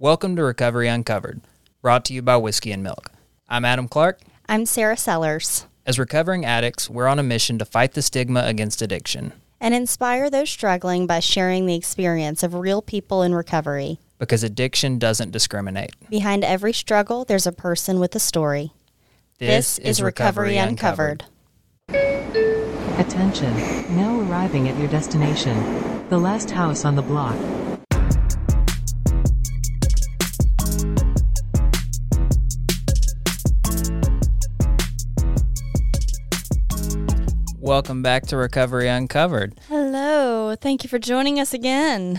Welcome to Recovery Uncovered, brought to you by Whiskey and Milk. I'm Adam Clark. I'm Sarah Sellers. As recovering addicts, we're on a mission to fight the stigma against addiction And inspire those struggling by sharing the experience of real people in recovery. because addiction doesn't discriminate. Behind every struggle, there's a person with a story. This, is Recovery Uncovered. Attention. Now arriving at your destination. The last house on the block. Welcome back to Recovery Uncovered. Hello. Thank you for joining us again.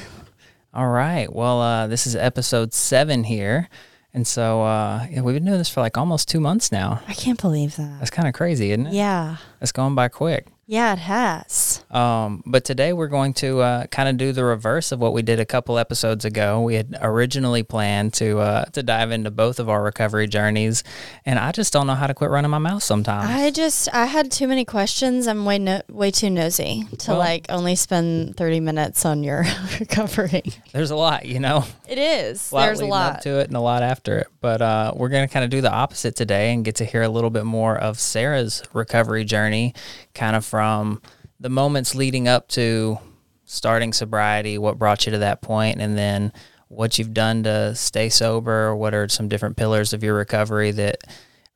All right. Well, uh, this is episode seven here. And so uh, yeah, we've been doing this for like almost two months now. I can't believe that. That's kind of crazy, isn't it? Yeah. It's going by quick. Yeah, it has. Um, but today we're going to uh, kind of do the reverse of what we did a couple episodes ago. We had originally planned to uh, to dive into both of our recovery journeys, and I just don't know how to quit running my mouth sometimes. I just I had too many questions. I'm way no, way too nosy to Well- like only spend 30 minutes on your recovery. There's a lot, you know. It is. a There's a lot. to it and a lot after it. But uh, we're going to kind of do the opposite today and get to hear a little bit more of Sarah's recovery journey, kind of from the moments leading up to starting sobriety, what brought you to that point, and then what you've done to stay sober. What are some different pillars of your recovery that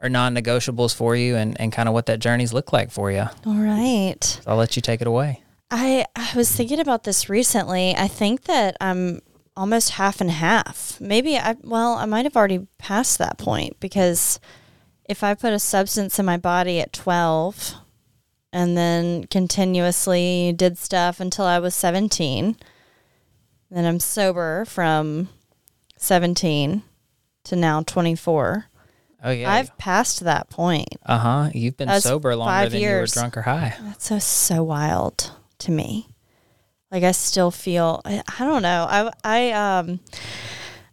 are non negotiables for you, and, and kind of what that journey's looked like for you. All right. So I'll let you take it away. I I was thinking about this recently. I think that I'm almost half and half. Maybe I well, I might have already passed that point because if I put a substance in my body at 12 and then continuously did stuff until I was 17, then I'm sober from 17 to now 24. Oh, yeah. I've passed that point. uh huh. You've been sober longer five than years. you were drunk or high. That's so so wild to me. Like I still feel I, I don't know. I I um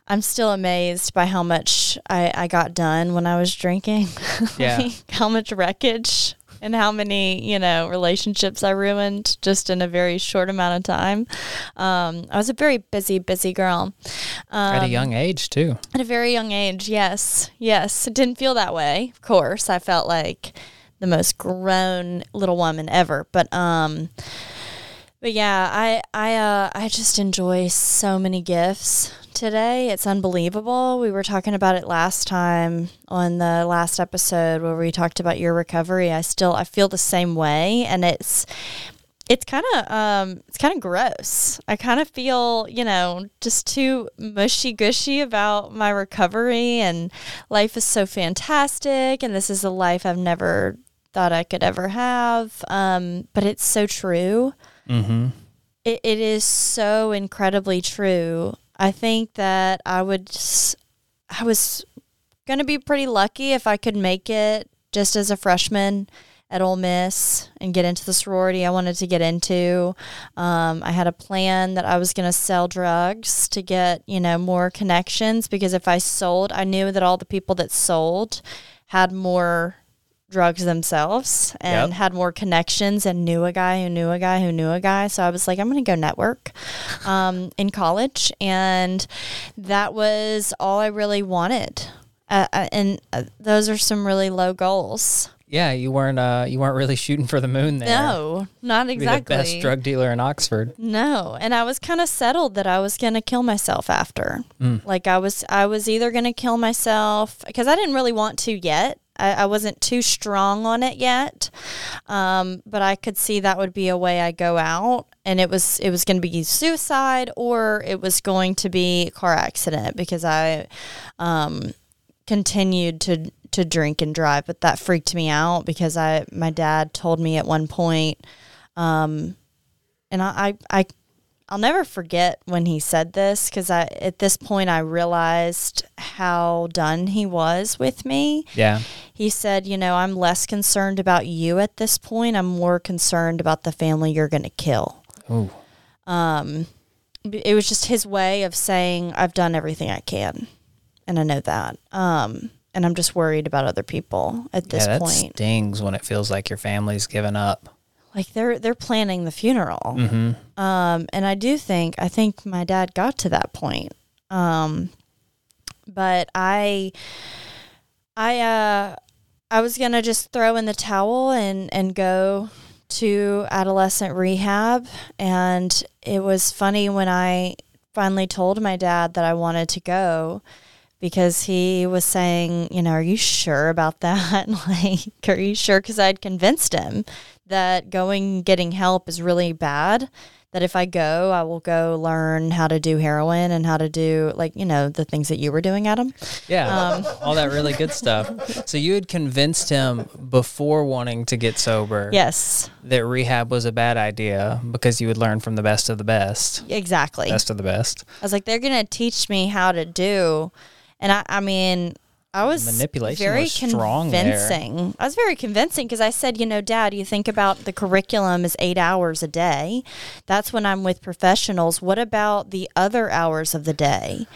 I'm still amazed by how much I, I got done when I was drinking. Yeah. Like, how much wreckage and how many, you know, relationships I ruined just in a very short amount of time. Um, I was a very busy, busy girl. Um, At a young age, too. at a very young age, yes, yes. It didn't feel that way, of course. I felt like the most grown little woman ever. But um but yeah, I I uh I just enjoy so many gifts today. It's unbelievable. We were talking about it last time on the last episode where we talked about your recovery. I still I feel the same way and it's it's kind of um it's kind of gross. I kind of feel, you know, just too mushy gushy about my recovery and life is so fantastic and this is a life I've never thought I could ever have. Um but it's so true. Mm-hmm. It, it is so incredibly true. I think that I would just, I was going to be pretty lucky if I could make it just as a freshman at Ole Miss and get into the sorority I wanted to get into. Um, I had a plan that I was going to sell drugs to get, you know, more connections because if I sold, I knew that all the people that sold had more drugs themselves and Yep. had more connections and knew a guy who knew a guy who knew a guy. So I was like, I'm going to go network um, in college. And that was all I really wanted. Uh, uh, and uh, those are some really low goals. Yeah, you weren't uh you weren't really shooting for the moon there. No, not Be exactly. the best drug dealer in Oxford. No, and I was kind of settled that I was going to kill myself after. Mm. Like I was, I was either going to kill myself because I didn't really want to yet. I, I wasn't too strong on it yet, um, but I could see that would be a way I go out, and it was it was going to be suicide or it was going to be car accident because I um, continued to to drink and drive, but that freaked me out because I my dad told me at one point, um, and I, I I I'll never forget when he said this because I at this point I realized how done he was with me. Yeah. He said, you know, I'm less concerned about you at this point. I'm more concerned about the family you're going to kill. Ooh. Um, it was just his way of saying I've done everything I can, and I know that. Um, and I'm just worried about other people at this yeah, that point. stings when it feels like your family's given up. Like they're they're planning the funeral. Mm-hmm. Um, and I do think I think my dad got to that point. Um, but I, I, uh, I was gonna just throw in the towel and and go to adolescent rehab, and it was funny when I finally told my dad that I wanted to go because he was saying, you know, are you sure about that? like, are you sure? Because I'd convinced him that going getting help is really bad that if I go, I will go learn how to do heroin and how to do like you know the things that you were doing, Adam. Yeah, Um, all that really good stuff. So you had convinced him before wanting to get sober Yes, that rehab was a bad idea because you would learn from the best of the best. exactly. Best of the best. I was like, they're gonna teach me how to do, and I, I mean, I was Manipulation very was strong there. convincing. I was very convincing because I said, you know, Dad, you think about the curriculum is eight hours a day. That's when I'm with professionals. What about the other hours of the day?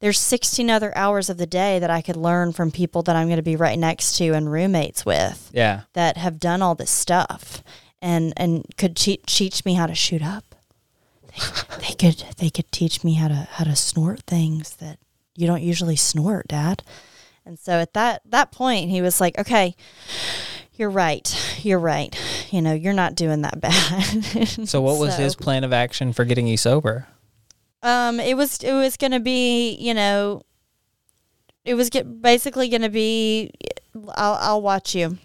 There's 16 other hours of the day that I could learn from people that I'm going to be right next to and roommates with Yeah. that have done all this stuff and and could te- teach me how to shoot up. They, they could they could teach me how to how to snort things that you don't usually snort, Dad. And so at that that point, he was like, "Okay, you're right. You're right. You know, you're not doing that bad." So what was So- his plan of action for getting you sober? Um, it was it was going to be, you know, it was get, basically going to be, I'll I'll watch you,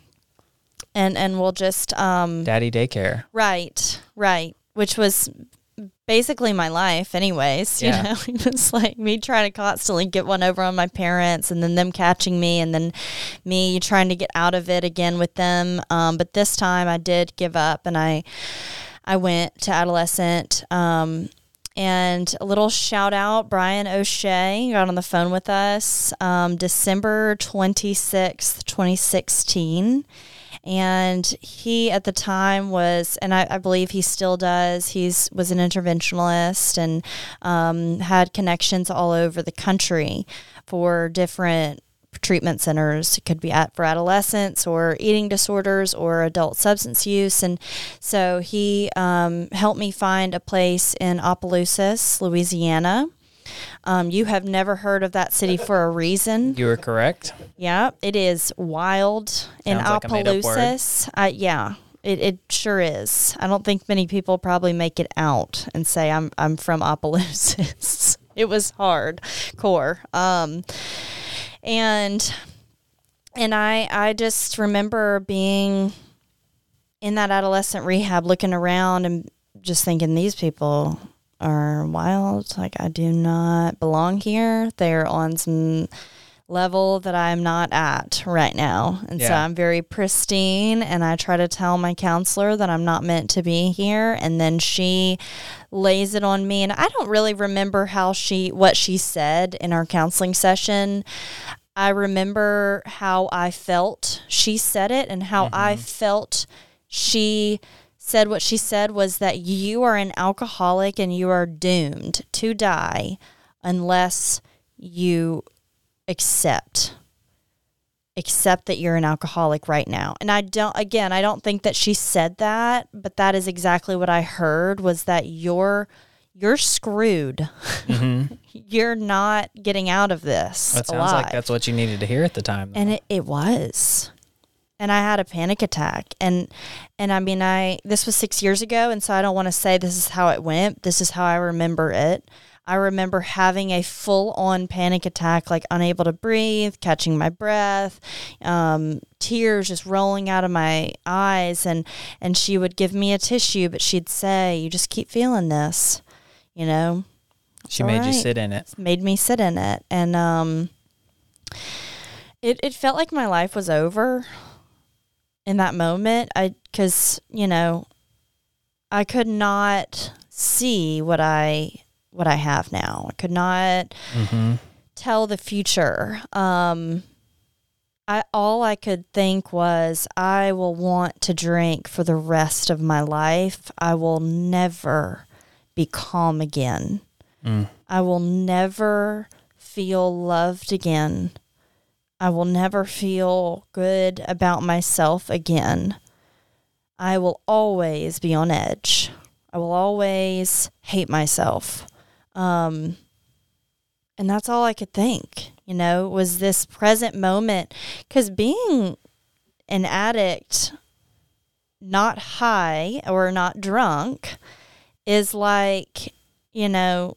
and and we'll just um Daddy daycare. right right, which was basically my life, anyways. You Yeah. know, it's like me trying to constantly get one over on my parents, and then them catching me, and then me trying to get out of it again with them. Um, but this time I did give up, and I I went to adolescent. Um, and a little shout out, Brian O'Shea got on the phone with us um, December 26th, 2016. And he at the time was, and I, I believe he still does, he's was an interventionalist and um, had connections all over the country for different treatment centers. It could be at, for adolescents or eating disorders or adult substance use. And so he um, helped me find a place in Opelousas, Louisiana. Um, you have never heard of that city for a reason. You were correct. Yeah, it is wild in like a made-up word. Opelousas. Uh, yeah, it, it sure is. I don't think many people probably make it out and say I'm I'm from Opelousas. it was hard core. Um, and and I I just remember being in that adolescent rehab, looking around and just thinking these people are wild. Like I do not belong here. They're on some level that I'm not at right now. And so I'm very pristine and I try to tell my counselor that I'm not meant to be here and then she lays it on me and I don't really remember how she what she said in our counseling session. I remember how I felt she said it and how I mm-hmm. felt she said what she said was that you are an alcoholic and you are doomed to die unless you accept accept that you're an alcoholic right now. And I don't again, I don't think that she said that, but that is exactly what I heard was that you're you're screwed. Mm-hmm. you're not getting out of this. That sounds like that's what you needed to hear at the time. though. And it, it was. And I had a panic attack. And and I mean I this was six years ago and so I don't want to say this is how it went. This is how I remember it. I remember having a full on panic attack, like unable to breathe, catching my breath, um, tears just rolling out of my eyes and and she would give me a tissue, but she'd say, You just keep feeling this, you know? she all made you sit in it. made me sit in it and um it it felt like my life was over in that moment i cuz you know i could not see what i what i have now i could not hmm tell the future um I all I could think was I will want to drink for the rest of my life. I will never be calm again. Mm. I will never feel loved again. I will never feel good about myself again. I will always be on edge. I will always hate myself. Um, and that's all I could think, you know, was this present moment. Because being an addict, not high or not drunk, is like, you know,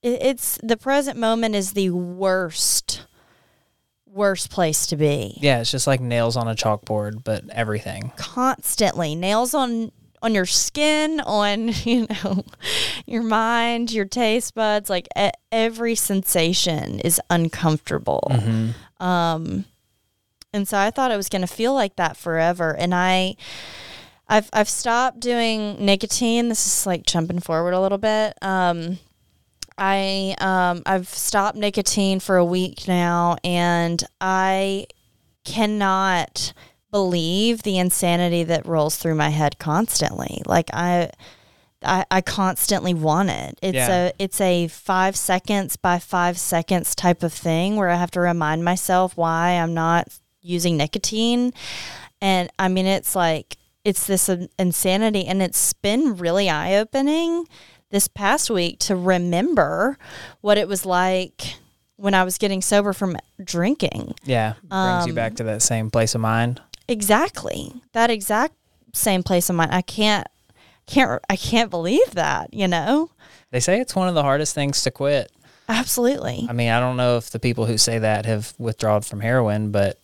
it, it's the present moment is the worst, worst place to be. Yeah, it's just like nails on a chalkboard, but everything. Constantly nails on on your skin, on you know your mind, your taste buds. Like e- every sensation is uncomfortable. Um, and so I thought it was going to feel like that forever. And I, I've I've stopped doing nicotine. This is like jumping forward a little bit. Um, I um, I've stopped nicotine for a week now, and I cannot believe the insanity that rolls through my head constantly. Like I. I, I constantly want it. It's Yeah. a it's a five seconds by five seconds type of thing where I have to remind myself why I'm not using nicotine. And I mean, it's like, it's this insanity. And it's been really eye opening this past week to remember what it was like when I was getting sober from drinking. Yeah, brings you Um, back to that same place of mind. Exactly. That exact same place of mind. I can't, can't, I can't believe that, you know? They say it's one of the hardest things to quit. Absolutely. I mean, I don't know if the people who say that have withdrawn from heroin, but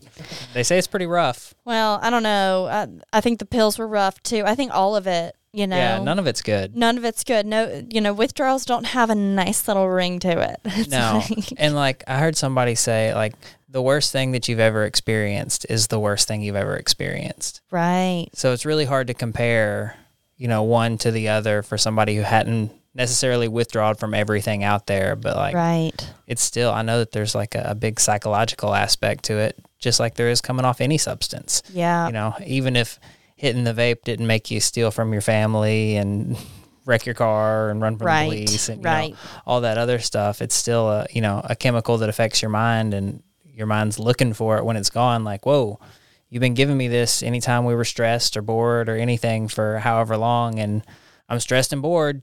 they say it's pretty rough. Well, I don't know. I, I think the pills were rough too. I think all of it, you know. Yeah, none of it's good. none of it's good. No, you know, withdrawals don't have a nice little ring to it. It's No. like- and like I heard somebody say like the worst thing that you've ever experienced is the worst thing you've ever experienced. right. So it's really hard to compare, you know, one to the other for somebody who hadn't necessarily withdrawn from everything out there, but like Right. it's still I know that there's like a, a big psychological aspect to it, just like there is coming off any substance. Yeah. You know, even if hitting the vape didn't make you steal from your family and wreck your car and run from Right, the police and you right. know, all that other stuff, it's still a you know a chemical that affects your mind and your mind's looking for it when it's gone. Like, whoa, you've been giving me this anytime we were stressed or bored or anything for however long, and I'm stressed and bored.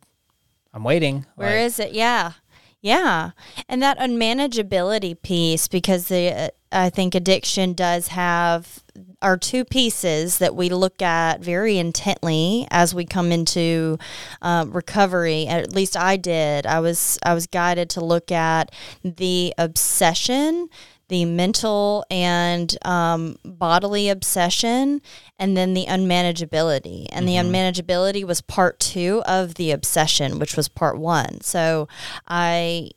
I'm waiting. Where Like, is it? Yeah. Yeah. And that unmanageability piece, because the, uh, I think addiction does have our two pieces that we look at very intently as we come into um, recovery. At least I did. I was I was guided to look at the obsession, the mental and um, bodily obsession, and then the unmanageability. And the unmanageability was part two of the obsession, which was part one. So I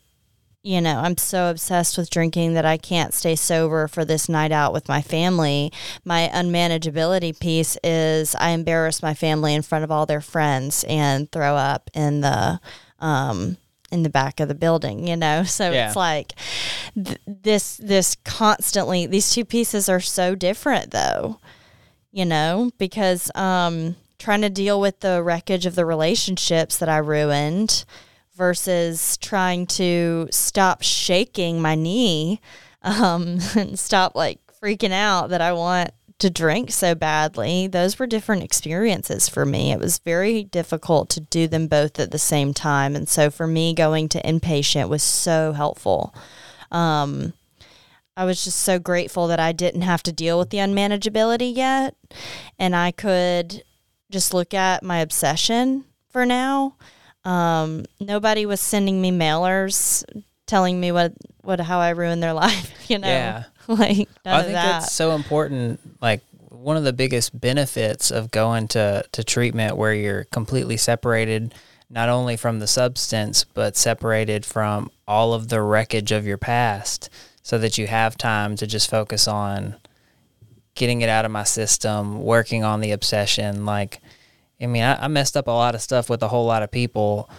you know, I'm so obsessed with drinking that I can't stay sober for this night out with my family. My unmanageability piece is I embarrass my family in front of all their friends and throw up in the um in the back of the building, you know. So Yeah. it's like th- this this constantly these two pieces are so different though. You know, because um trying to deal with the wreckage of the relationships that I ruined versus trying to stop shaking my knee um, and stop like freaking out that I want to drink so badly. Those were different experiences for me. It was very difficult to do them both at the same time. And so for me, going to inpatient was so helpful. Um, I was just so grateful that I didn't have to deal with the unmanageability yet. And I could just look at my obsession for now. Um, nobody was sending me mailers telling me what, what how I ruined their life, you know. Yeah. Like I think that. that's so important. Like one of the biggest benefits of going to, to treatment where you're completely separated, not only from the substance, but separated from all of the wreckage of your past so that you have time to just focus on getting it out of my system, working on the obsession. Like, I mean, I, I messed up a lot of stuff with a whole lot of people,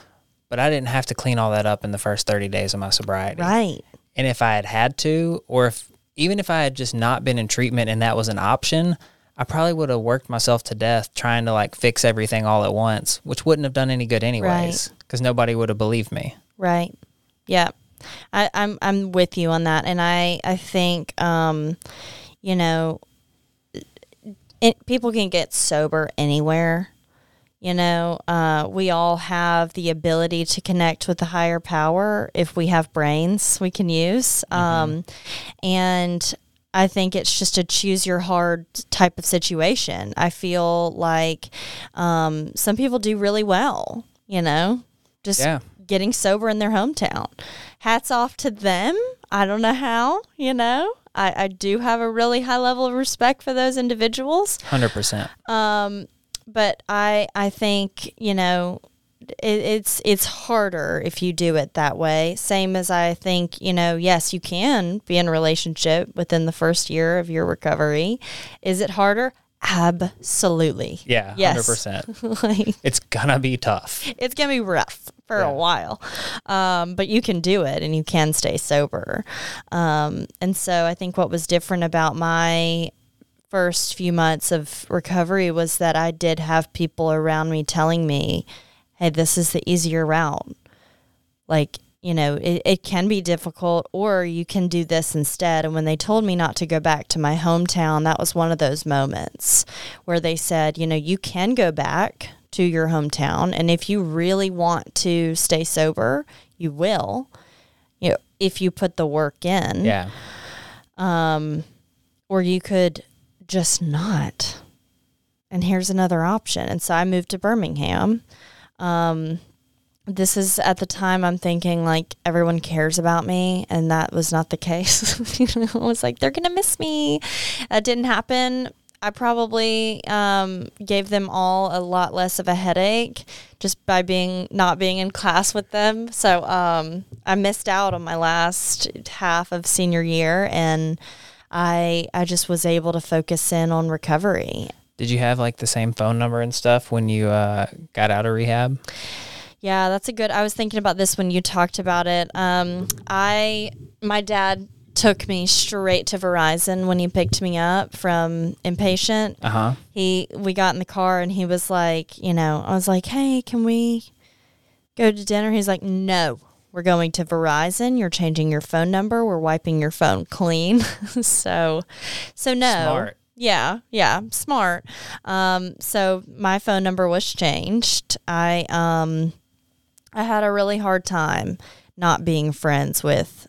but I didn't have to clean all that up in the first 30 days of my sobriety. right. And if I had had to, or if even if I had just not been in treatment and that was an option, I probably would have worked myself to death trying to like fix everything all at once, which wouldn't have done any good anyways, because nobody would have believed me. Right. Yeah. I, I'm I'm with you on that, and I I think um, you know, it, people can get sober anywhere. You know, uh, we all have the ability to connect with the higher power if we have brains we can use. Um, and I think it's just a choose your hard type of situation. I feel like um, some people do really well, you know, just Yeah. getting sober in their hometown. Hats off to them. I don't know how, you know. I, I do have a really high level of respect for those individuals. 100%. Um, but I I think you know it, it's it's harder if you do it that way. Same as I think you know yes you can be in a relationship within the first year of your recovery. Is it harder? Absolutely. Yeah, Yes. 100%. like It's going to be tough. it's gonna be rough for Yeah. a while, um, but you can do it and you can stay sober. Um, and so I think what was different about my first few months of recovery was that I did have people around me telling me, "Hey, this is the easier route." Like you know, it, it can be difficult, or you can do this instead. And when they told me not to go back to my hometown, that was one of those moments where they said, you know, you can go back to your hometown. And if you really want to stay sober, you will, you know, if you put the work in. Yeah. Um, Or you could just not. And here's another option. And so I moved to Birmingham. Um, this is at the time I'm thinking like everyone cares about me, and that was not the case. I was like, they're gonna miss me. That didn't happen. I probably um, gave them all a lot less of a headache just by being not being in class with them. So um, I missed out on my last half of senior year, and I I just was able to focus in on recovery. Did you have like the same phone number and stuff when you uh, got out of rehab? Yeah, that's a good. I was thinking about this when you talked about it. Um, I my dad took me straight to Verizon when he picked me up from inpatient. Uh huh. He we got in the car and he was like, you know, I was like, "Hey, can we go to dinner?" He's like, "No. We're going to Verizon. You're changing your phone number. We're wiping your phone clean." so so no. Smart. Yeah, yeah, smart. Um, so my phone number was changed. I um, I had a really hard time not being friends with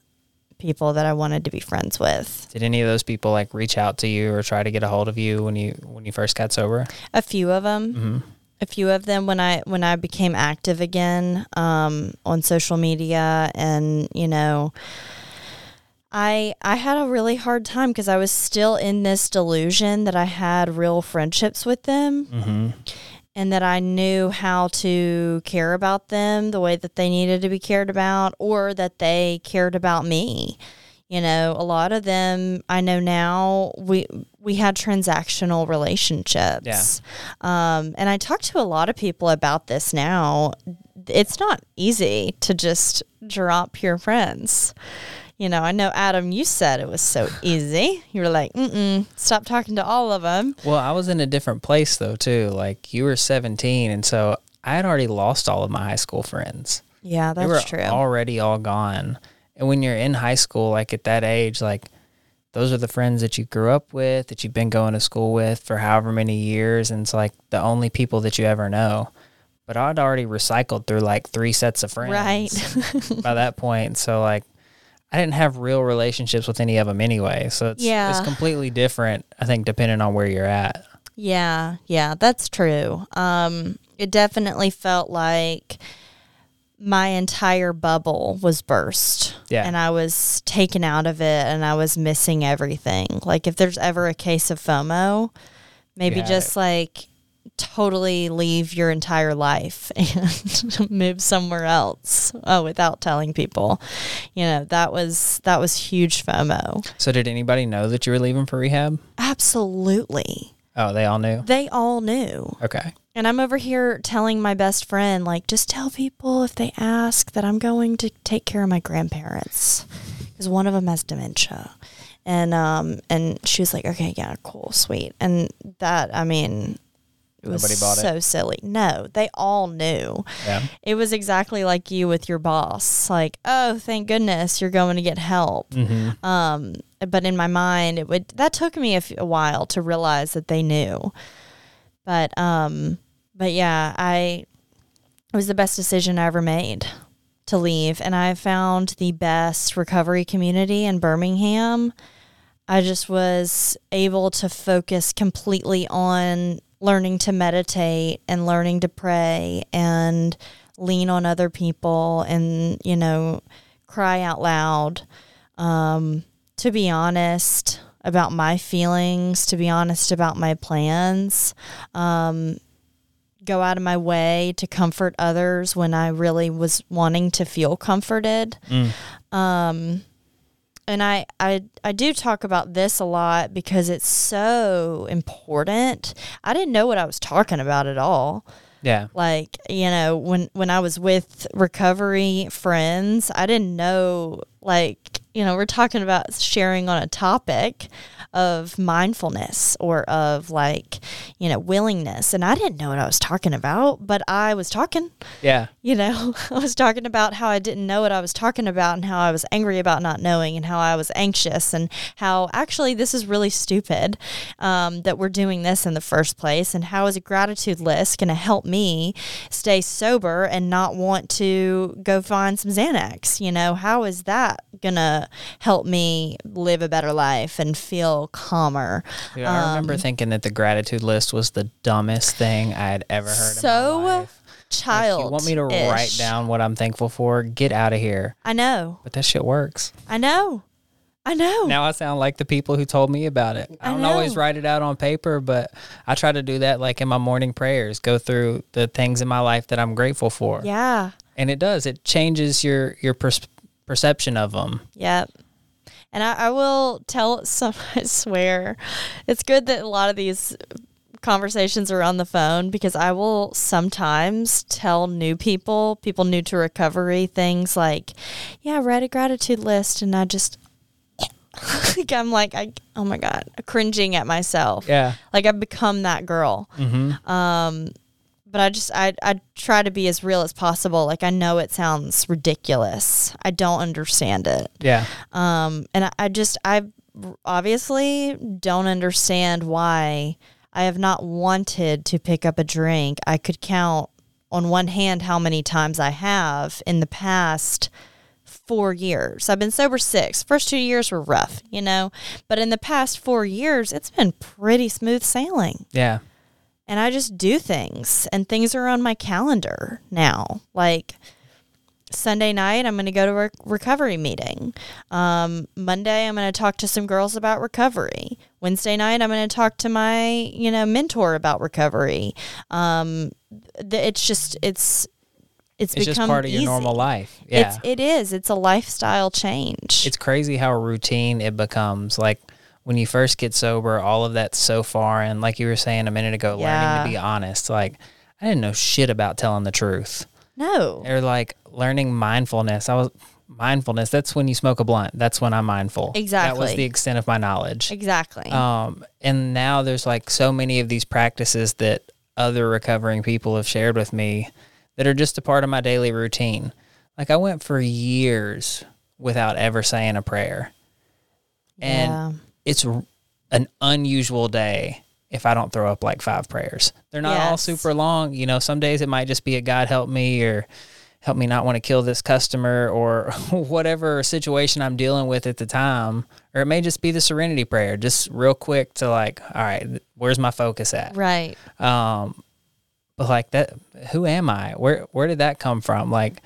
people that I wanted to be friends with. Did any of those people like reach out to you or try to get a hold of you when you when you first got sober? A few of them. A few of them when I when I became active again um, on social media, and you know, I I had a really hard time because I was still in this delusion that I had real friendships with them, Mm-hmm. and that I knew how to care about them the way that they needed to be cared about, or that they cared about me. You know, a lot of them I know now we we had transactional relationships. Yeah. Um, and I talk to a lot of people about this now. It's not easy to just drop your friends. You know, I know Adam, you said it was so easy. You were like, mm-mm, stop talking to all of them. Well, I was in a different place though too. Like you were 17, and so I had already lost all of my high school friends. Yeah, they were that's true. already all gone. And when you're in high school, like at that age, like those are the friends that you grew up with, that you've been going to school with for however many years, and it's like the only people that you ever know. But I'd already recycled through like three sets of friends Right. by that point. So like I didn't have real relationships with any of them anyway. So it's Yeah. it's completely different, I think, depending on where you're at. Yeah, yeah, that's true. Um, it definitely felt like my entire bubble was burst. Yeah. And I was taken out of it and I was missing everything. Like if there's ever a case of FOMO, maybe just like totally leave your entire life and move somewhere else oh, without telling people. You know, that was that was huge FOMO. So did anybody know that you were leaving for rehab? Absolutely. Oh, they all knew. They all knew. Okay. And I'm over here telling my best friend, like, just tell people if they ask that I'm going to take care of my grandparents because one of them has dementia. And um and she was like, okay, yeah, cool, sweet. And that, I mean, it was Nobody bought it? so silly. No, they all knew. Yeah. It was exactly like you with your boss. Like, oh, thank goodness you're going to get help. Mm-hmm. Um, but in my mind, it would that took me a, f- a while to realize that they knew. But um, but yeah, I it was the best decision I ever made to leave, and I found the best recovery community in Birmingham. I just was able to focus completely on learning to meditate and learning to pray and lean on other people and you know cry out loud um, to be honest about my feelings to be honest about my plans um, go out of my way to comfort others when i really was wanting to feel comforted um, and I, I I do talk about this a lot because it's so important. I didn't know what I was talking about at all. Yeah. Like, you know, when when I was with recovery friends, I didn't know like, you know, we're talking about sharing on a topic of mindfulness or of like, you know, willingness. And I didn't know what I was talking about, but I was talking Yeah. you know, I was talking about how I didn't know what I was talking about and how I was angry about not knowing and how I was anxious and how actually this is really stupid um, that we're doing this in the first place. And how is a gratitude list going to help me stay sober and not want to go find some Xanax? You know, how is that going to help me live a better life and feel calmer? Dude, I remember um, thinking that the gratitude list was the dumbest thing I had ever heard So life. Like, child. you want me to write down what I'm thankful for? Get out of here. I know. But that shit works. I know. I know. Now I sound like the people who told me about it. I I don't always write it out on paper, but I try to do that like in my morning prayers, go through the things in my life that I'm grateful for. yeah. And it does. It changes your your pers- perception of them. Yep. And I, I will tell some, I swear, it's good that a lot of these conversations are on the phone because I will sometimes tell new people, people new to recovery, things like, yeah, I read a gratitude list and I just, like, I'm like, I, oh my God, cringing at myself. Yeah. Like I've become that girl. Mm-hmm. Um, but I just I I try to be as real as possible. Like I know it sounds ridiculous. I don't understand it. Yeah. Um, and I, I just I obviously don't understand why I have not wanted to pick up a drink. I could count on one hand how many times I have in the past four years. I've been sober six. First two years were rough, you know, but in the past four years, it's been pretty smooth sailing Yeah. And I just do things and things are on my calendar now. Like Sunday night, I'm going to go to a recovery meeting. Um, Monday, I'm going to talk to some girls about recovery. Wednesday night, I'm going to talk to my, you know, mentor about recovery. Um, th- it's just, it's, it's, It's become just part of your normal life. Yeah. It's, it is. It's a lifestyle change. it's crazy how routine it becomes. Like when you first get sober, all of that's so far. And Like you were saying a minute ago, learning to be honest. Like I didn't know shit about telling the truth. no. Or like learning mindfulness. I was mindfulness. That's when you smoke a blunt. That's when I'm mindful. Exactly. That was the extent of my knowledge. Exactly. Um, and now there's like so many of these practices that other recovering people have shared with me that are just a part of my daily routine. Like I went for years without ever saying a prayer. And Yeah. It's an unusual day if I don't throw up like five prayers. They're not all super long. You know, some days it might just be a God help me or help me not want to kill this customer or whatever situation I'm dealing with at the time. Or it may just be the serenity prayer, just real quick to like, all right, where's my focus at? right. Um, but like that, who am I? Where where did that come from? Like,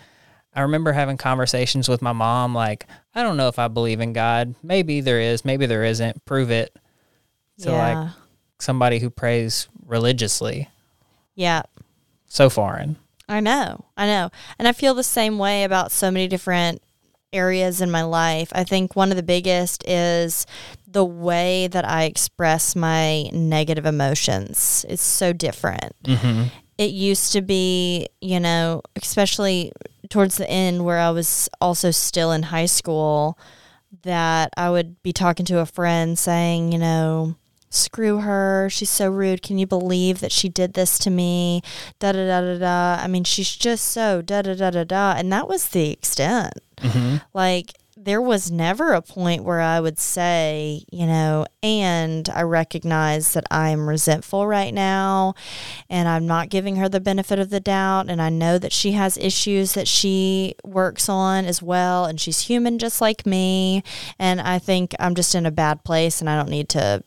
I remember having conversations with my mom. Like, I don't know if I believe in God. Maybe there is. Maybe there isn't. Prove it. To yeah. like somebody who prays religiously. yeah. So foreign. I know, I know. And I feel the same way about so many different areas in my life. I think one of the biggest is the way that I express my negative emotions. It's so different. Mm-hmm. It used to be, you know, especially towards the end where I was also still in high school, that I would be talking to a friend saying, you know, screw her. She's so rude. Can you believe that she did this to me? Da da da da da. I mean, she's just so da da da da da. And that was the extent. Mm-hmm. Like, there was never a point where I would say, you know, and I recognize that I am resentful right now and I'm not giving her the benefit of the doubt. And I know that she has issues that she works on as well. And she's human just like me. And I think I'm just in a bad place and I don't need to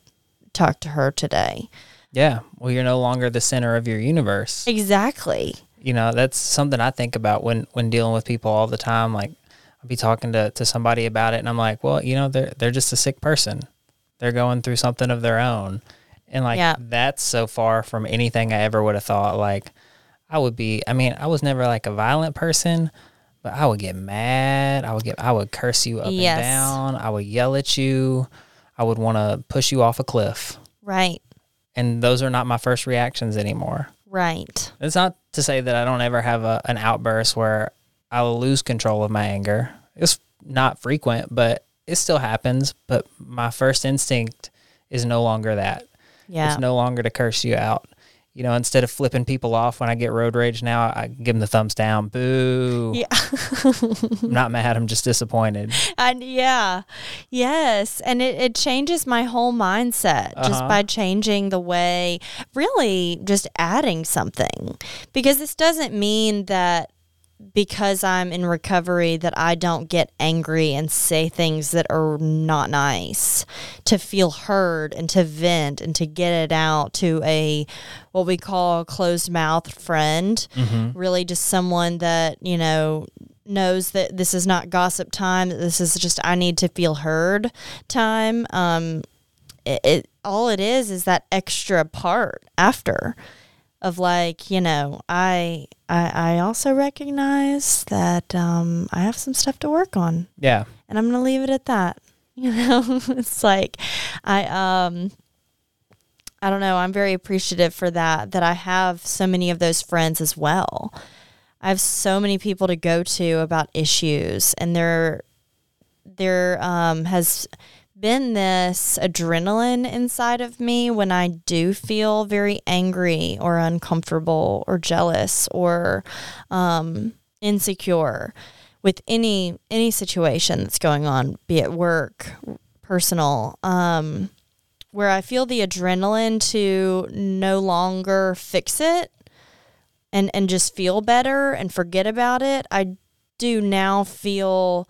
talk to her today. Yeah. Well, you're no longer the center of your universe. Exactly. You know, that's something I think about when when dealing with people all the time. Like, I'll be talking to, to somebody about it, and I'm like, well, you know, they're they're just a sick person. They're going through something of their own, and like Yeah. that's so far from anything I ever would have thought. Like, I would be. I mean, I was never like a violent person, but I would get mad. I would get. I would curse you up Yes. and down. I would yell at you. I would want to push you off a cliff, Right. and those are not my first reactions anymore. Right. It's not to say that I don't ever have a, an outburst where I'll lose control of my anger. It's not frequent, but it still happens. But my first instinct is no longer that. Yeah. It's no longer to curse you out. You know, instead of flipping people off when I get road rage now, I give them the thumbs down. Boo. Yeah. I'm not mad. I'm just disappointed. And yeah, yes. And it, it changes my whole mindset just Uh-huh. by changing the way, really just adding something. Because this doesn't mean that because I'm in recovery that I don't get angry and say things that are not nice. To feel heard and to vent and to get it out to a what we call a closed mouth friend. Really just someone that, you know, knows that this is not gossip time, this is just I need to feel heard time. Um it, it all it is is that extra part after of like you know I I, I also recognize that um, I have some stuff to work on Yeah. and I'm gonna leave it at that. You know, it's like I um I don't know, I'm very appreciative for that, that I have so many of those friends as well. I have so many people to go to about issues and there there um has been this adrenaline inside of me when I do feel very angry or uncomfortable or jealous or um, insecure with any any situation that's going on, be it work, personal, um, where I feel the adrenaline to no longer fix it and and just feel better and forget about it. I do now feel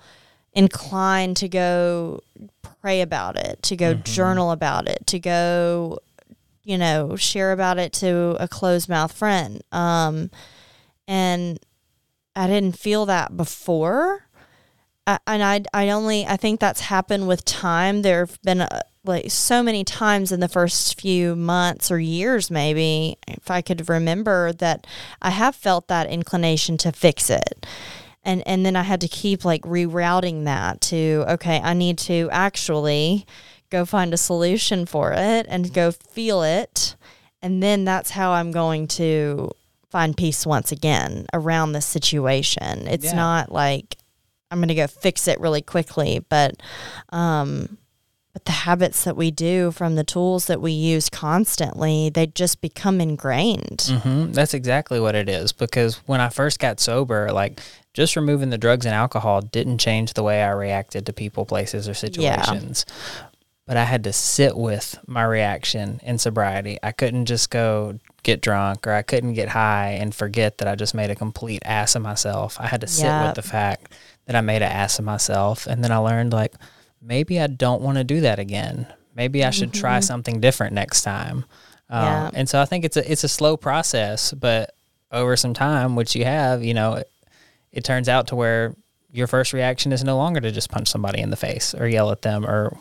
inclined to go pray about it, to go journal about it, to go, you know, share about it to a closed mouth friend. Um, and I didn't feel that before. I, and I, I only, I think that's happened with time. There have been uh, like so many times in the first few months or years, maybe, if I could remember, that I have felt that inclination to fix it and and then I had to keep like rerouting that to okay, I need to actually go find a solution for it and go feel it, and then that's how I'm going to find peace once again around this situation. It's Yeah. not like I'm going to go fix it really quickly, but um but the habits that we do from the tools that we use constantly, they just become ingrained. hmm That's exactly what it is. Because when I first got sober, like just removing the drugs and alcohol didn't change the way I reacted to people, places, or situations. But I had to sit with my reaction in sobriety. I couldn't just go get drunk or I couldn't get high and forget that I just made a complete ass of myself. I had to sit Yep. with the fact that I made an ass of myself. And then I learned, like, maybe I don't want to do that again. Maybe I should try something different next time. Um, Yeah. And so I think it's a it's a slow process, but over some time, which you have, you know, it, turns out to where your first reaction is no longer to just punch somebody in the face or yell at them or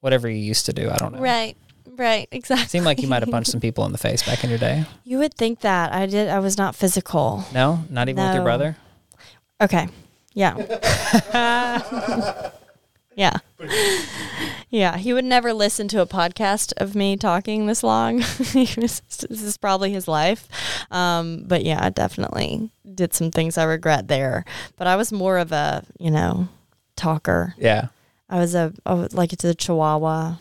whatever you used to do. I don't know. Right. Right, exactly. It seemed like you might have punched some people in the face back in your day. You would think that. I did I was not physical. No, not even with your brother. Okay. Yeah. yeah. Yeah. He would never listen to a podcast of me talking this long. Was- this is probably his life. Um, but yeah, I definitely did some things I regret there. But I was more of a, you know, talker. Yeah. I was a, I was like it's a chihuahua.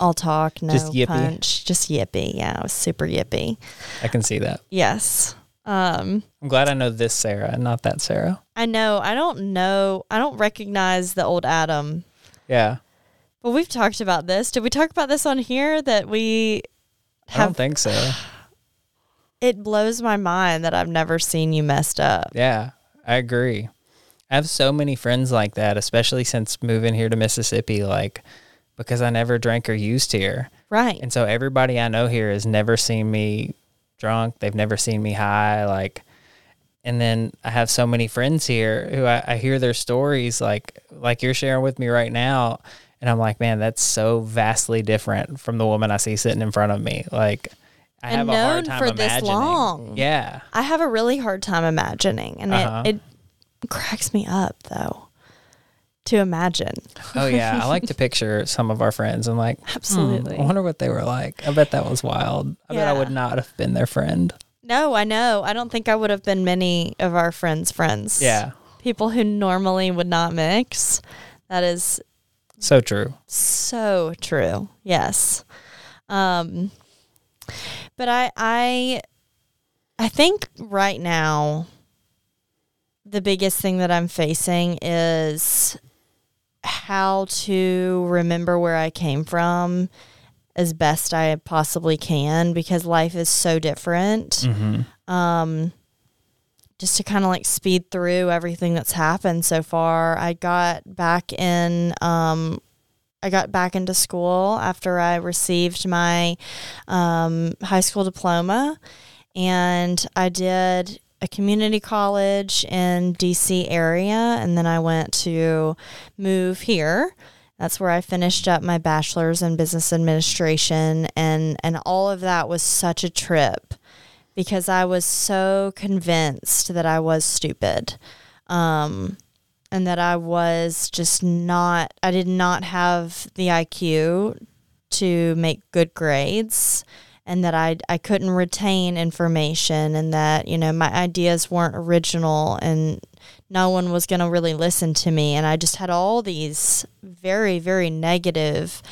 I'll talk, no Just yippy. punch. Just yippy. Yeah, I was super yippy. I can see that. Yes. Um, I'm glad I know this Sarah and not that Sarah. I know. I don't know. I don't recognize the old Adam. Yeah. But we've talked about this. Did we talk about this on here that we I don't have? think so. It blows my mind that I've never seen you messed up. Yeah, I agree. I have so many friends like that, especially since moving here to Mississippi, like because I never drank or used here. Right. And so everybody I know here has never seen me drunk. They've never seen me high. Like, and then I have so many friends here who I, I hear their stories, like like you're sharing with me right now, and I'm like, man, that's so vastly different from the woman I see sitting in front of me. Like, I have a hard time for this long. Yeah, I have a really hard time imagining, and Uh-huh. it, it cracks me up though to imagine. oh yeah. I like to picture some of our friends. I'm like, hmm, Absolutely. I wonder what they were like. I bet that was wild. I bet I would not have been their friend. No, I know. I don't think I would have been many of our friends' friends. Yeah, People who normally would not mix. That is so true. so true. Yes. Um but I I I think right now the biggest thing that I'm facing is how to remember where I came from as best I possibly can because life is so different. Mm-hmm. Um just to kind of like speed through everything that's happened so far. I got back in um I got back into school after I received my um, high school diploma, and I did a community college in DC area, and then I went to move here. That's where I finished up my bachelor's in business administration, and and all of that was such a trip because I was so convinced that I was stupid. Um, and that I was just not, I did not have the IQ to make good grades and that I, I couldn't retain information and that, you know, my ideas weren't original and no one was going to really listen to me. And I just had all these very, very negative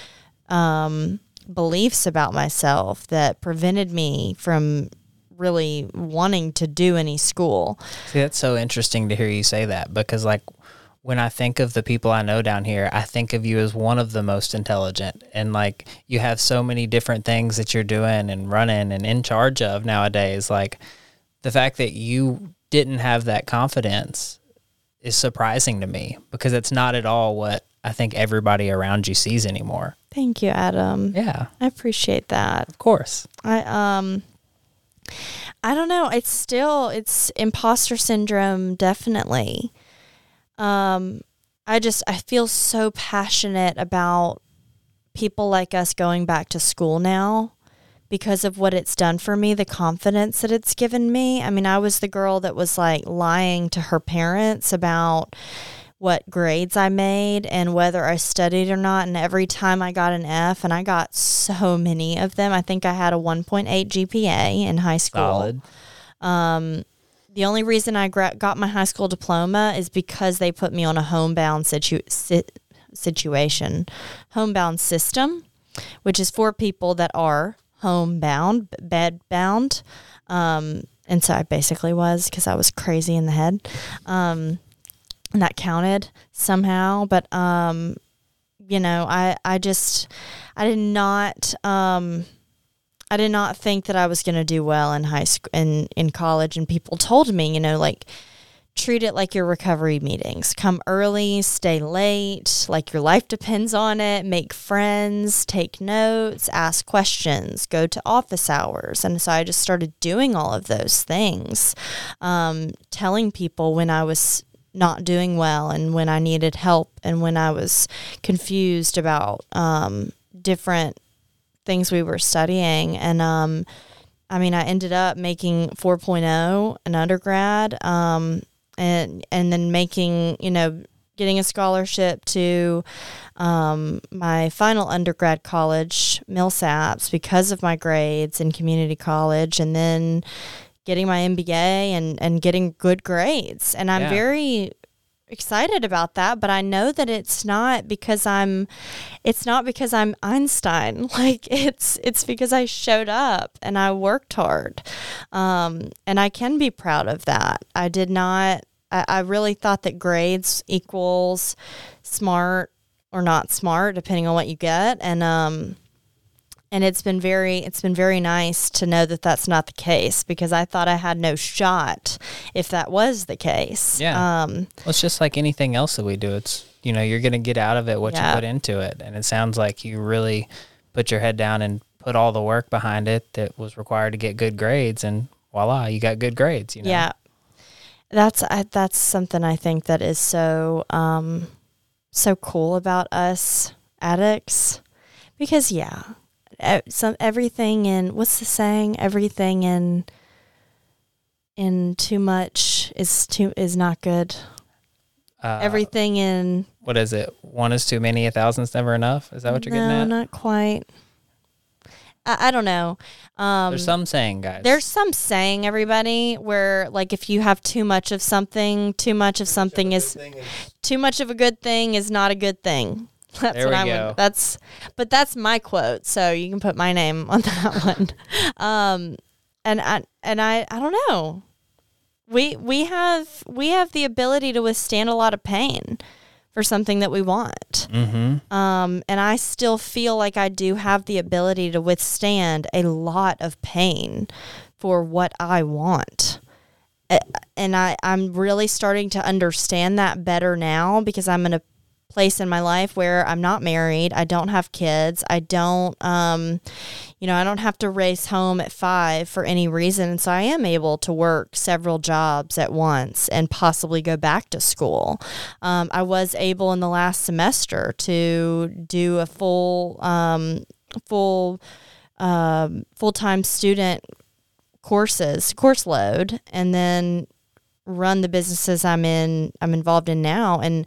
um, beliefs about myself that prevented me from really wanting to do any school. See, that's so interesting to hear you say that because, like, when I think of the people I know down here, I think of you as one of the most intelligent. And, like, you have so many different things that you're doing and running and in charge of nowadays. Like, the fact that you didn't have that confidence is surprising to me because it's not at all what I think everybody around you sees anymore. Thank you, Adam. Yeah, I appreciate that. of course. I um I don't know, it's still it's imposter syndrome definitely. Um I just I feel so passionate about people like us going back to school now because of what it's done for me, the confidence that it's given me. I mean, I was the girl that was like lying to her parents about what grades I made and whether I studied or not. And every time I got an F, and I got so many of them, I think I had a 1.8 GPA in high school. Solid. Um, the only reason I got my high school diploma is because they put me on a homebound situ- sit- situation, homebound system, which is for people that are homebound, bedbound. Um, and so I basically was because I was crazy in the head. Um, and that counted somehow. But, um, you know, I, I just, I did not, um, I did not think that I was going to do well in high school in in college and people told me, you know, like treat it like your recovery meetings. Come early, stay late, like your life depends on it. Make friends, take notes, ask questions, go to office hours. And so I just started doing all of those things, um, telling people when I was not doing well and when I needed help and when I was confused about um, different things we were studying. And um, I mean, I ended up making 4.0 an undergrad, um, and and then making you know getting a scholarship to um, my final undergrad college, Millsaps, because of my grades in community college, and then getting my MBA and and getting good grades. And I'm Yeah. very excited about that, but I know that it's not because I'm it's not because I'm Einstein. Like it's it's because I showed up and I worked hard. Um, and I can be proud of that. I did not I, I really thought that grades equals smart or not smart, depending on what you get. And um and it's been very it's been very nice to know that that's not the case because I thought I had no shot if that was the case. Yeah. Um, Well, it's just like anything else that we do. It's you know you're gonna get out of it what Yeah. you put into it, and it sounds like you really put your head down and put all the work behind it that was required to get good grades, and voila, you got good grades. You know. Yeah, that's I, that's something I think that is so um, so cool about us addicts because yeah, some everything in what's the saying? Everything in in too much is too is not good. Uh, everything in What is it? One is too many. A thousand's never enough. Is that what you're no, getting at? No, not quite. I, I don't know. Um, There's some saying, guys. There's some saying, everybody, where like if you have too much of something, too much of something is too much of a good thing is not a good thing. That's There what we I go. That's, but that's my quote, so you can put my name on that one. Um, and I and I I don't know. We we have we have the ability to withstand a lot of pain for something that we want. mm-hmm. Um, and I still feel like I do have the ability to withstand a lot of pain for what I want. And I, I'm really starting to understand that better now because I'm in a place in my life where I'm not married. I don't have kids. I don't, um, you know, I don't have to race home at five for any reason. So I am able to work several jobs at once and possibly go back to school. Um, I was able in the last semester to do a full, um, full, um, full time student courses, course load, and then run the businesses I'm in, I'm involved in now. And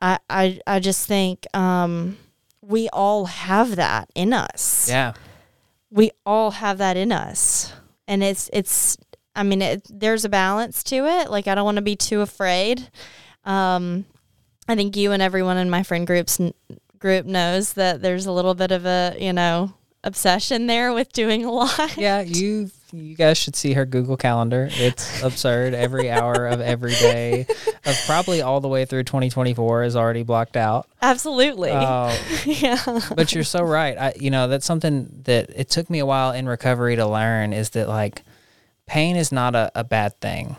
I, I, I just think, um, we all have that in us Yeah. we all have that in us and it's it's i mean it, there's a balance to it like i don't want to be too afraid um i think you and everyone in my friend groups n- group knows that there's a little bit of a you know obsession there with doing a lot Yeah. You you guys should see her Google Calendar. It's absurd. Every hour of every day of probably all the way through 2024 is already blocked out. absolutely Uh, yeah but you're so right. I, you know, that's something that it took me a while in recovery to learn is that like pain is not a, a bad thing,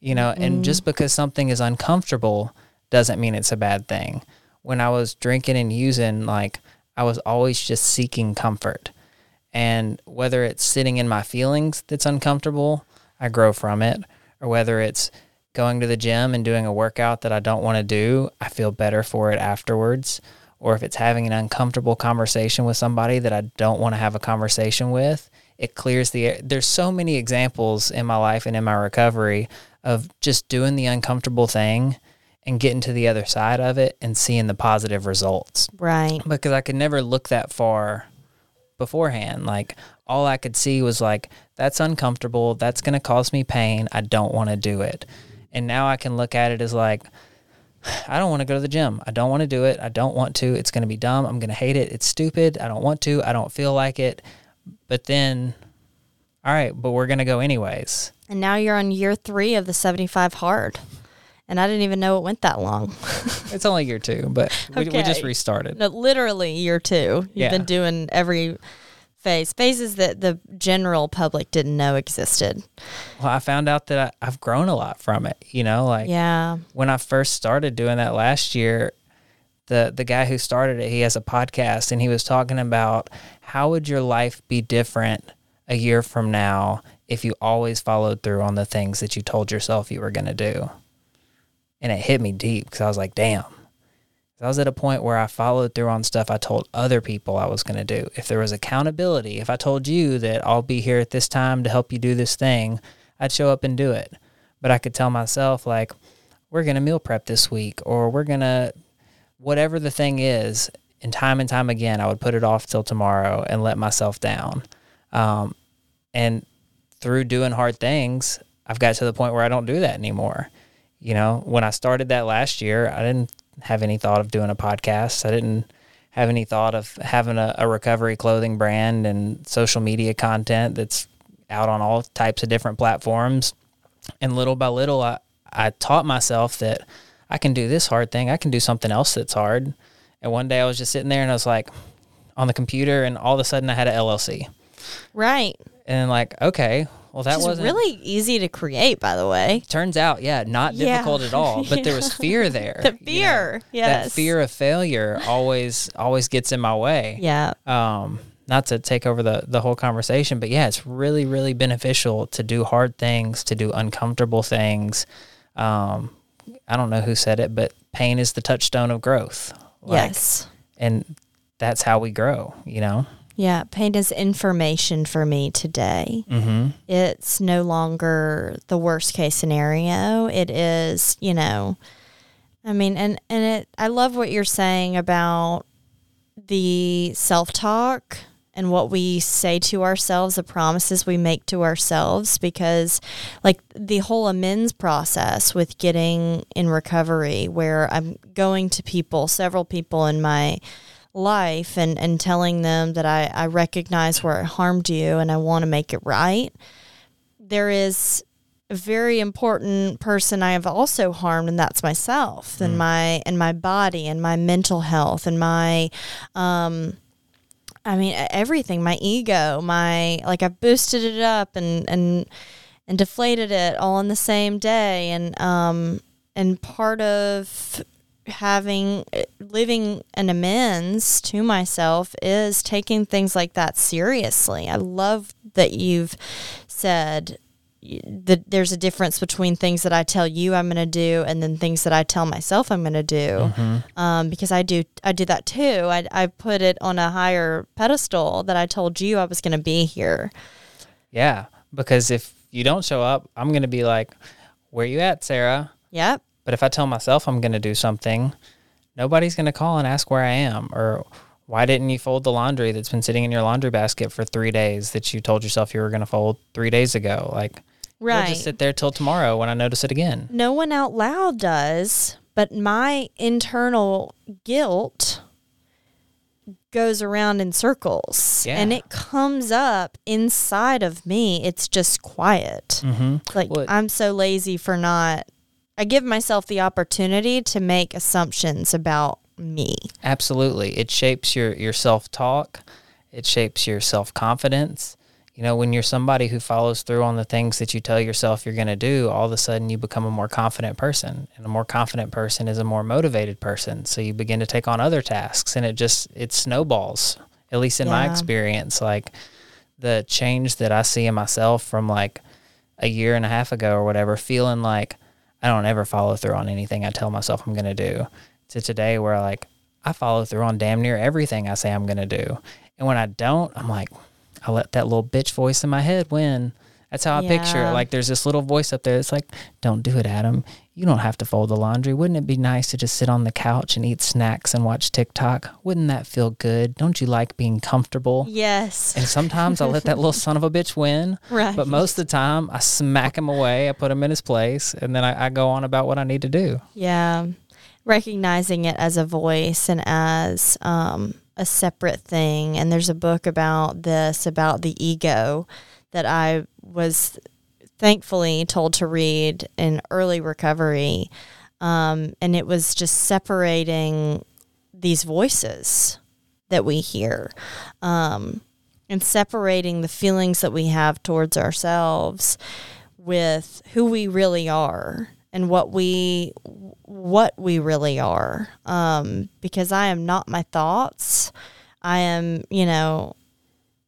you know, and just because something is uncomfortable doesn't mean it's a bad thing. When I was drinking and using, like, I was always just seeking comfort. And whether it's sitting in my feelings that's uncomfortable, I grow from it, or whether it's going to the gym and doing a workout that I don't want to do, I feel better for it afterwards. Or if it's having an uncomfortable conversation with somebody that I don't want to have a conversation with, it clears the air. There's so many examples in my life and in my recovery of just doing the uncomfortable thing and getting to the other side of it and seeing the positive results right because I could never look that far beforehand. Like all I could see was like that's uncomfortable, that's going to cause me pain, I don't want to do it. And now I can look at it as like I don't want to go to the gym. I don't want to do it. I don't want to. It's going to be dumb. I'm going to hate it. It's stupid. I don't want to. I don't feel like it. But then all right, but we're going to go anyways. and now you're on year three of the 75 hard and i didn't even know it went that long It's only year 2, but we, we just restarted. No, literally year two. You've Yeah. been doing every phase, phases that the general public didn't know existed. Well, I found out that I, I've grown a lot from it, you know, like Yeah. when I first started doing that last year, the the guy who started it, he has a podcast and he was talking about how would your life be different a year from now if you always followed through on the things that you told yourself you were going to do. And it hit me deep because I was like, damn. I was at a point where I followed through on stuff I told other people I was going to do. If there was accountability, if I told you that I'll be here at this time to help you do this thing, I'd show up and do it. But I could tell myself, like, we're going to meal prep this week, or we're going to, whatever the thing is, and time and time again, I would put it off till tomorrow and let myself down. Um, and through doing hard things, I've got to the point where I don't do that anymore. You know, when I started that last year, I didn't have any thought of doing a podcast. I didn't have any thought of having a, a recovery clothing brand and social media content that's out on all types of different platforms. And little by little, I, I taught myself that I can do this hard thing. I can do something else that's hard. And one day I was just sitting there and I was like on the computer, and all of a sudden I had an LLC. Right. And like, okay, well, that wasn't really easy to create, by the way. Turns out, yeah, not Yeah. difficult at all. But there was fear there. The you know. fear, That fear of failure always always gets in my way. Yeah. Um, not to take over the the whole conversation, but yeah, it's really really beneficial to do hard things, to do uncomfortable things. Um, I don't know who said it, but pain is the touchstone of growth. Like, yes. and that's how we grow. You know. Yeah. Pain is information for me today. Mm-hmm. It's no longer the worst case scenario. It is, you know, I mean, and, and it, I love what you're saying about the self talk and what we say to ourselves, the promises we make to ourselves, because like the whole amends process with getting in recovery, where I'm going to people, several people in my life and, and telling them that I, I recognize where I harmed you and I want to make it right. There is a very important person I have also harmed, and that's myself and my and my body and my mental health and my um I mean everything, my ego, my like I've boosted it up and and and deflated it all in the same day and um and part of having living an amends to myself is taking things like that seriously. I love that you've said that there's a difference between things that I tell you I'm going to do and then things that I tell myself I'm going to do. Um, because I do I do that too. I I put it on a higher pedestal that I told you I was going to be here. Yeah, because if you don't show up, I'm going to be like, "Where you at, Sarah?" Yep. But if I tell myself I'm going to do something, nobody's going to call and ask where I am or why didn't you fold the laundry that's been sitting in your laundry basket for 3 days that you told yourself you were going to fold 3 days ago? Like Right. just sit there till tomorrow when I notice it again. no one out loud does, but my internal guilt goes around in circles Yeah. and it comes up inside of me. It's just quiet. Mm-hmm. Like Well, it- I'm so lazy for not I give myself the opportunity to make assumptions about me. Absolutely. It shapes your, your self talk, it shapes your self confidence. You know, when you're somebody who follows through on the things that you tell yourself you're going to do, all of a sudden you become a more confident person. And a more confident person is a more motivated person. So you begin to take on other tasks and it just, it snowballs, at least in my experience. Like the change that I see in myself from like a year and a half ago or whatever, feeling like I don't ever follow through on anything I tell myself I'm going to do, to today where like I follow through on damn near everything I say I'm going to do. And when I don't, I'm like, I let that little bitch voice in my head win. That's how I picture it. Like there's this little voice up there that's like, don't do it, Adam. You don't have to fold the laundry. Wouldn't it be nice to just sit on the couch and eat snacks and watch TikTok? Wouldn't that feel good? Don't you like being comfortable? Yes. And sometimes I let that little son of a bitch win. Right. But most of the time, I smack him away. I put him in his place, and then I, I go on about what I need to do. Yeah. Recognizing it as a voice and as um, a separate thing. And there's a book about this, about the ego, that I was thankfully told to read in early recovery. Um, and it was just separating these voices that we hear um, and separating the feelings that we have towards ourselves with who we really are and what we what we really are um, because i am not my thoughts i am you know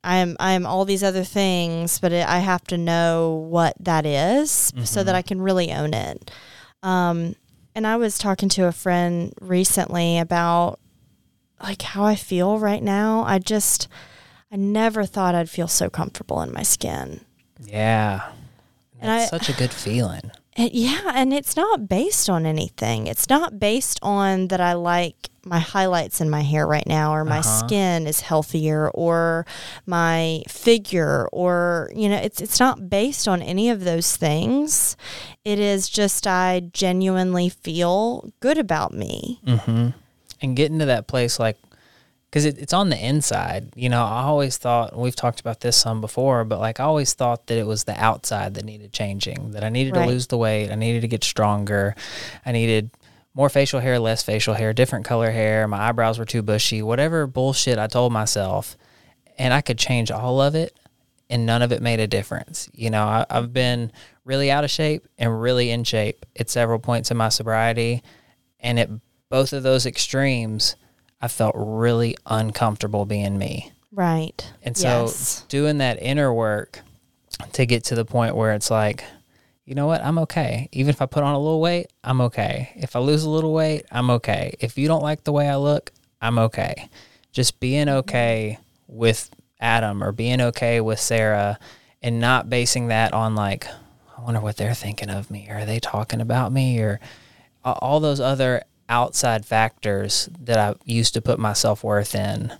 i am i am all these other things but it, i have to know what that is so that i can really own it um, and i was talking to a friend recently about like how i feel right now i just i never thought i'd feel so comfortable in my skin Yeah. And That's I- such a good feeling. And yeah, and it's not based on anything. It's not based on that I like my highlights in my hair right now or my Uh-huh. skin is healthier or my figure or you know it's it's not based on any of those things it is just i genuinely feel good about me Mm-hmm. And getting to that place, like, because it, it's on the inside. You know, I always thought, we've talked about this some before, but like, I always thought that it was the outside that needed changing, that I needed Right. to lose the weight, I needed to get stronger, I needed more facial hair, less facial hair, different color hair, my eyebrows were too bushy, whatever bullshit I told myself. And I could change all of it, and none of it made a difference. You know, I, I've been really out of shape and really in shape at several points in my sobriety. And at both of those extremes, I felt really uncomfortable being me. right And so yes. doing that inner work to get to the point where it's like, you know what, I'm okay. Even if I put on a little weight, I'm okay. If I lose a little weight, I'm okay. If you don't like the way I look, I'm okay. Just being mm-hmm. okay with Adam or being okay with Sarah and not basing that on like, I wonder what they're thinking of me. Are they talking about me? Or all those other outside factors that I used to put my self worth in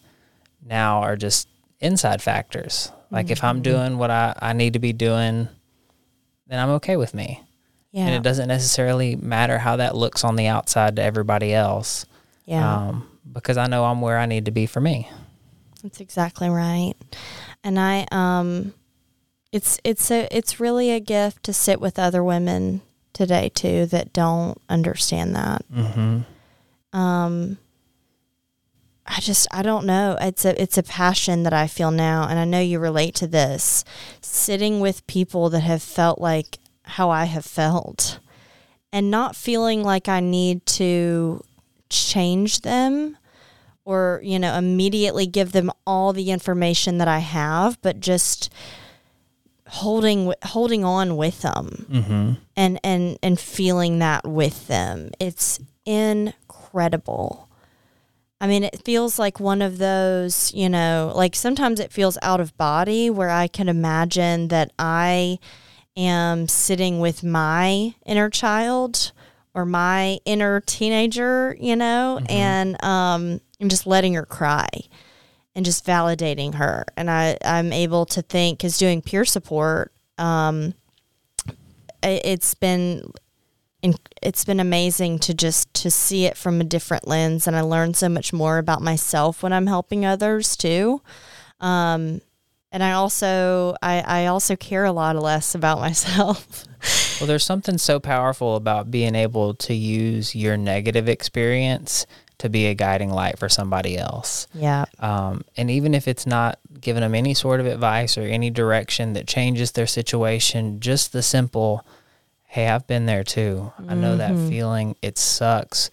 now are just inside factors. Like if I'm mm-hmm. doing what I, I need to be doing, then I'm okay with me. yeah And it doesn't necessarily matter how that looks on the outside to everybody else. yeah Um, because I know I'm where I need to be for me. That's exactly right. And I um it's it's a it's really a gift to sit with other women today too that don't understand that. Mm-hmm. Um I just I don't know. It's a it's a passion that I feel now and I know you relate to this. Sitting with people that have felt like how I have felt and not feeling like I need to change them or you know immediately give them all the information that I have but just holding holding on with them Mm-hmm. and and and feeling that with them it's incredible i mean it feels like one of those you know like sometimes it feels out of body where i can imagine that i am sitting with my inner child or my inner teenager you know and um i'm just letting her cry and just validating her. And i i'm able to think because doing peer support um it's been it's been amazing to just to see it from a different lens and i learn so much more about myself when i'm helping others too. Um and i also i i also care a lot less about myself. Well, there's something so powerful about being able to use your negative experience to be a guiding light for somebody else. yeah. Um, and even if it's not giving them any sort of advice or any direction that changes their situation, just the simple, hey, I've been there too. I know that mm-hmm. feeling. It sucks,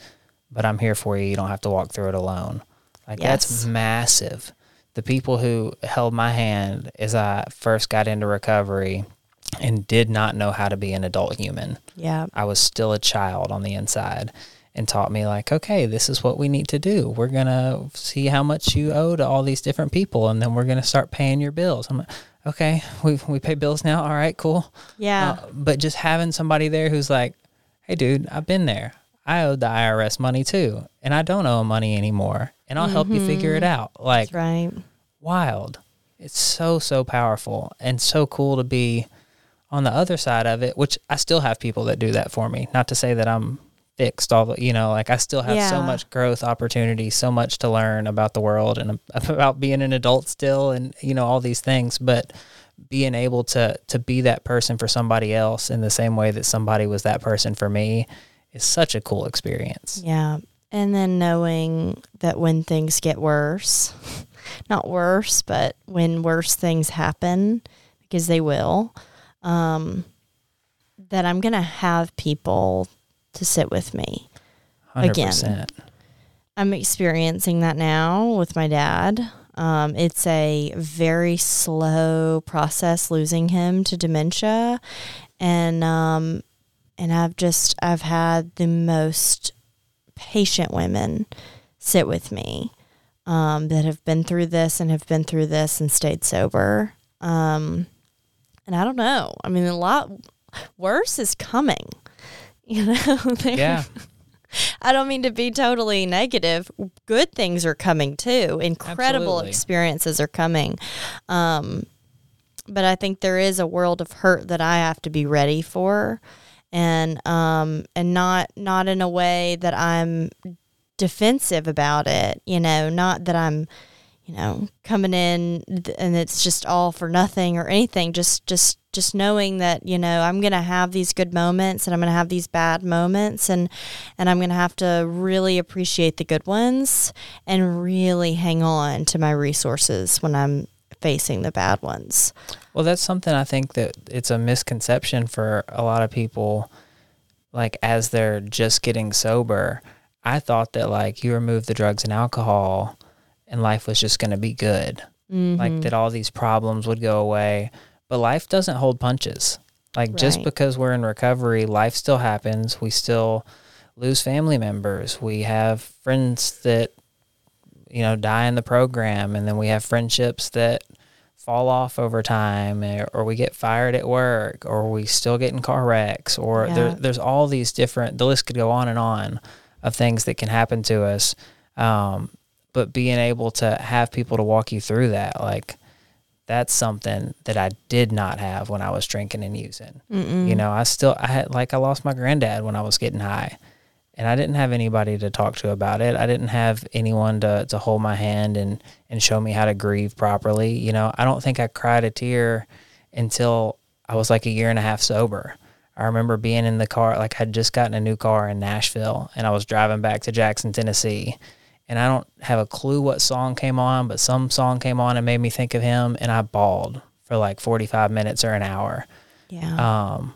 but I'm here for you. You don't have to walk through it alone. Like that's massive. The people who held my hand as I first got into recovery and did not know how to be an adult human. yeah I was still a child on the inside and taught me like, okay, this is what we need to do. We're going to see how much you owe to all these different people and then we're going to start paying your bills. I'm like, okay, we we pay bills now. All right, cool. yeah Uh, but just having somebody there who's like, "Hey dude, I've been there. I owed the IRS money too, and I don't owe money anymore, and I'll help you figure it out." Like that's right wild. It's so so powerful and so cool to be on the other side of it, which I still have people that do that for me. Not to say that I'm fixed all the, you know, like I still have so much growth opportunity, so much to learn about the world and about being an adult still and you know all these things, but being able to to be that person for somebody else in the same way that somebody was that person for me is such a cool experience. Yeah. And then knowing that when things get worse, not worse, but when worse things happen, because they will, um, that I'm going to have people to sit with me. 100%. I'm experiencing that now with my dad. Um, it's a very slow process losing him to dementia, and um, and I've just I've had the most patient women sit with me um, that have been through this and have been through this and stayed sober. Um, and I don't know. I mean, a lot worse is coming. You know, Yeah. I don't mean to be totally negative. Good things are coming too. Incredible Absolutely. experiences are coming. Um, but I think there is a world of hurt that I have to be ready for, and um, and not not in a way that I'm defensive about it. You know, not that I'm you know coming in and it's just all for nothing or anything. Just just just knowing that you know I'm gonna have these good moments and I'm gonna have these bad moments and and I'm gonna have to really appreciate the good ones and really hang on to my resources when I'm facing the bad ones. Well, that's something I think that it's a misconception for a lot of people. Like, as they're just getting sober, I thought that, like, you remove the drugs and alcohol and life was just going to be good. Like, mm-hmm. that all these problems would go away. But life doesn't hold punches. Like, just because we're in recovery, life still happens. We still lose family members. We have friends that you know die in the program and then we have friendships that fall off over time eh, or we get fired at work or we still get in car wrecks or there, there's all these different the list could go on and on of things that can happen to us um, but being able to have people to walk you through that like that's something that I did not have when I was drinking and using. You know, I still I had like I lost my granddad when I was getting high and I didn't have anybody to talk to about it. I didn't have anyone to, to hold my hand and, and show me how to grieve properly. You know, I don't think I cried a tear until I was like a year and a half sober. I remember being in the car, like I'd just gotten a new car in Nashville and I was driving back to Jackson, Tennessee. And I don't have a clue what song came on, but some song came on and made me think of him. And I bawled for like 45 minutes or an hour Yeah. um,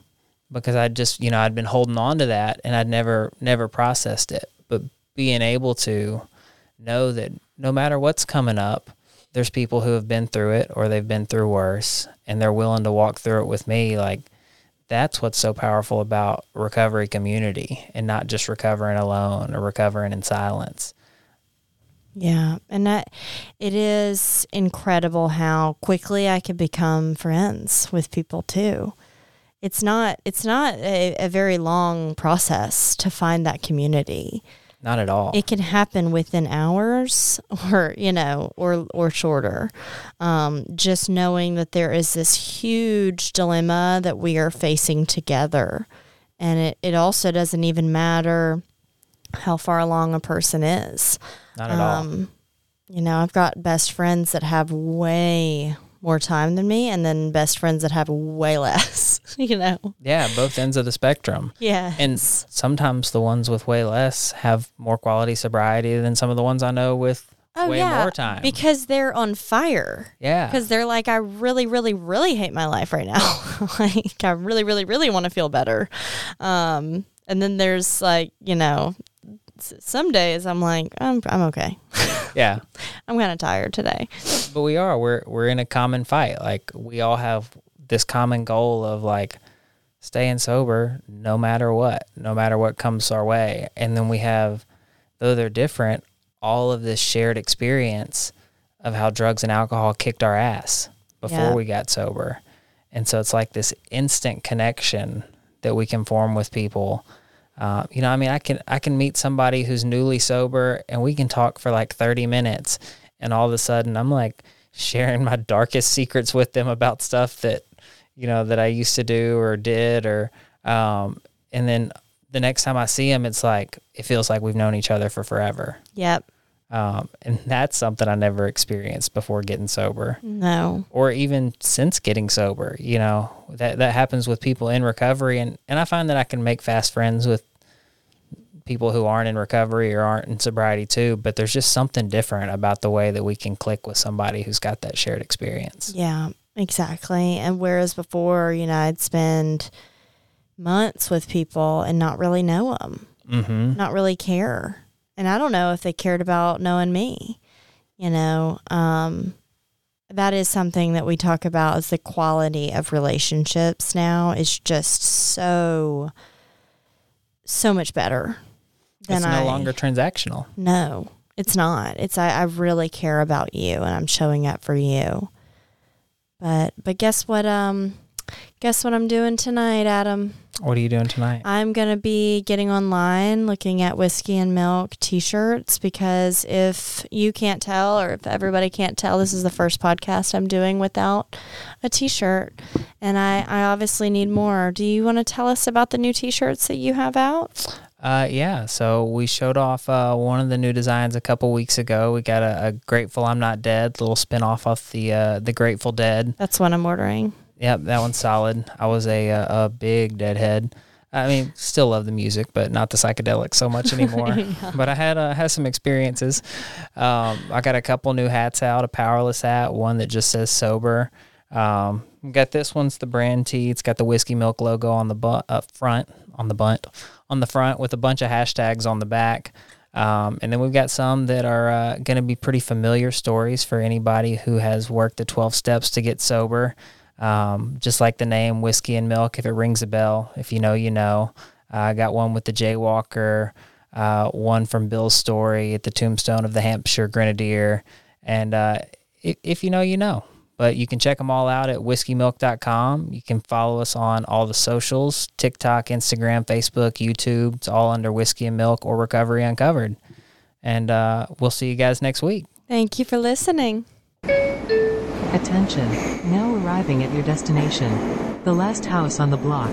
because I just you know I'd been holding on to that and I'd never never processed it. But being able to know that no matter what's coming up, there's people who have been through it or they've been through worse, and they're willing to walk through it with me. Like that's what's so powerful about recovery community and not just recovering alone or recovering in silence. Yeah, and that it is incredible how quickly I could become friends with people too. It's not it's not a, a very long process to find that community. Not at all. It can happen within hours or you know or or shorter. Um, just knowing that there is this huge dilemma that we are facing together, and it, it also doesn't even matter how far along a person is. not at all. Um, you know, I've got best friends that have way more time than me, and then best friends that have way less. You know, Yeah, both ends of the spectrum. yeah, And sometimes the ones with way less have more quality sobriety than some of the ones I know with oh way yeah, more time. because they're on fire. yeah. Because they're like, I really, really, really hate my life right now. like, I really, really, really want to feel better. Um, and then there's like, you know, some days I'm like, I'm, I'm okay. yeah. I'm kind of tired today. But we are. We're we're in a common fight. Like we all have this common goal of like staying sober no matter what, no matter what comes our way. And then we have though they're different, all of this shared experience of how drugs and alcohol kicked our ass before Yeah. we got sober. And so it's like this instant connection that we can form with people. Uh, you know, I mean, I can I can meet somebody who's newly sober, and we can talk for like thirty minutes, and all of a sudden, I'm like sharing my darkest secrets with them about stuff that you know that I used to do or did, or um, and then the next time I see them, it's like it feels like we've known each other for forever. Yep. Um, and that's something I never experienced before getting sober No. or even since getting sober. You know, that that happens with people in recovery and, and I find that I can make fast friends with people who aren't in recovery or aren't in sobriety too, but there's just something different about the way that we can click with somebody who's got that shared experience. Yeah, exactly. And whereas before, you know, I'd spend months with people and not really know them, Mhm. not really care. And I don't know if they cared about knowing me. You know, um, that is something that we talk about is the quality of relationships now is just so, so much better than It's no I. longer transactional. No, it's not. It's I, I really care about you and I'm showing up for you. But but guess what um guess what I'm doing tonight, Adam? What are you doing tonight? I'm going to be getting online looking at whiskey and milk t shirts because if you can't tell, or if everybody can't tell, this is the first podcast I'm doing without a t shirt. And I, I obviously need more. Do you want to tell us about the new t shirts that you have out? Uh, yeah, so we showed off uh, one of the new designs a couple weeks ago. We got a, a Grateful I'm Not Dead little spin off of the uh, the Grateful Dead. That's what I'm ordering. Yep, that one's solid. I was a a, a big Deadhead. I mean, still love the music, but not the psychedelics so much anymore. But I had uh, had some experiences. Um, I got a couple new hats out, a powerless hat, one that just says sober. Um, got this one's the brand tee. It's got the whiskey milk logo on the bu- up front, on the bunt, on the front with a bunch of hashtags on the back. Um, and then we've got some that are uh, going to be pretty familiar stories for anybody who has worked the 12 steps to get sober. Um, just like the name Whiskey and Milk, if it rings a bell, if you know, you know. Uh, I got one with the Jaywalker, uh, one from Bill's story at the tombstone of the Hampshire Grenadier. And uh, if, if you know, you know. But you can check them all out at whiskeymilk.com. You can follow us on all the socials TikTok, Instagram, Facebook, YouTube. It's all under Whiskey and Milk or Recovery Uncovered. And uh, we'll see you guys next week. Thank you for listening. Attention. Now arriving at your destination. The last house on the block.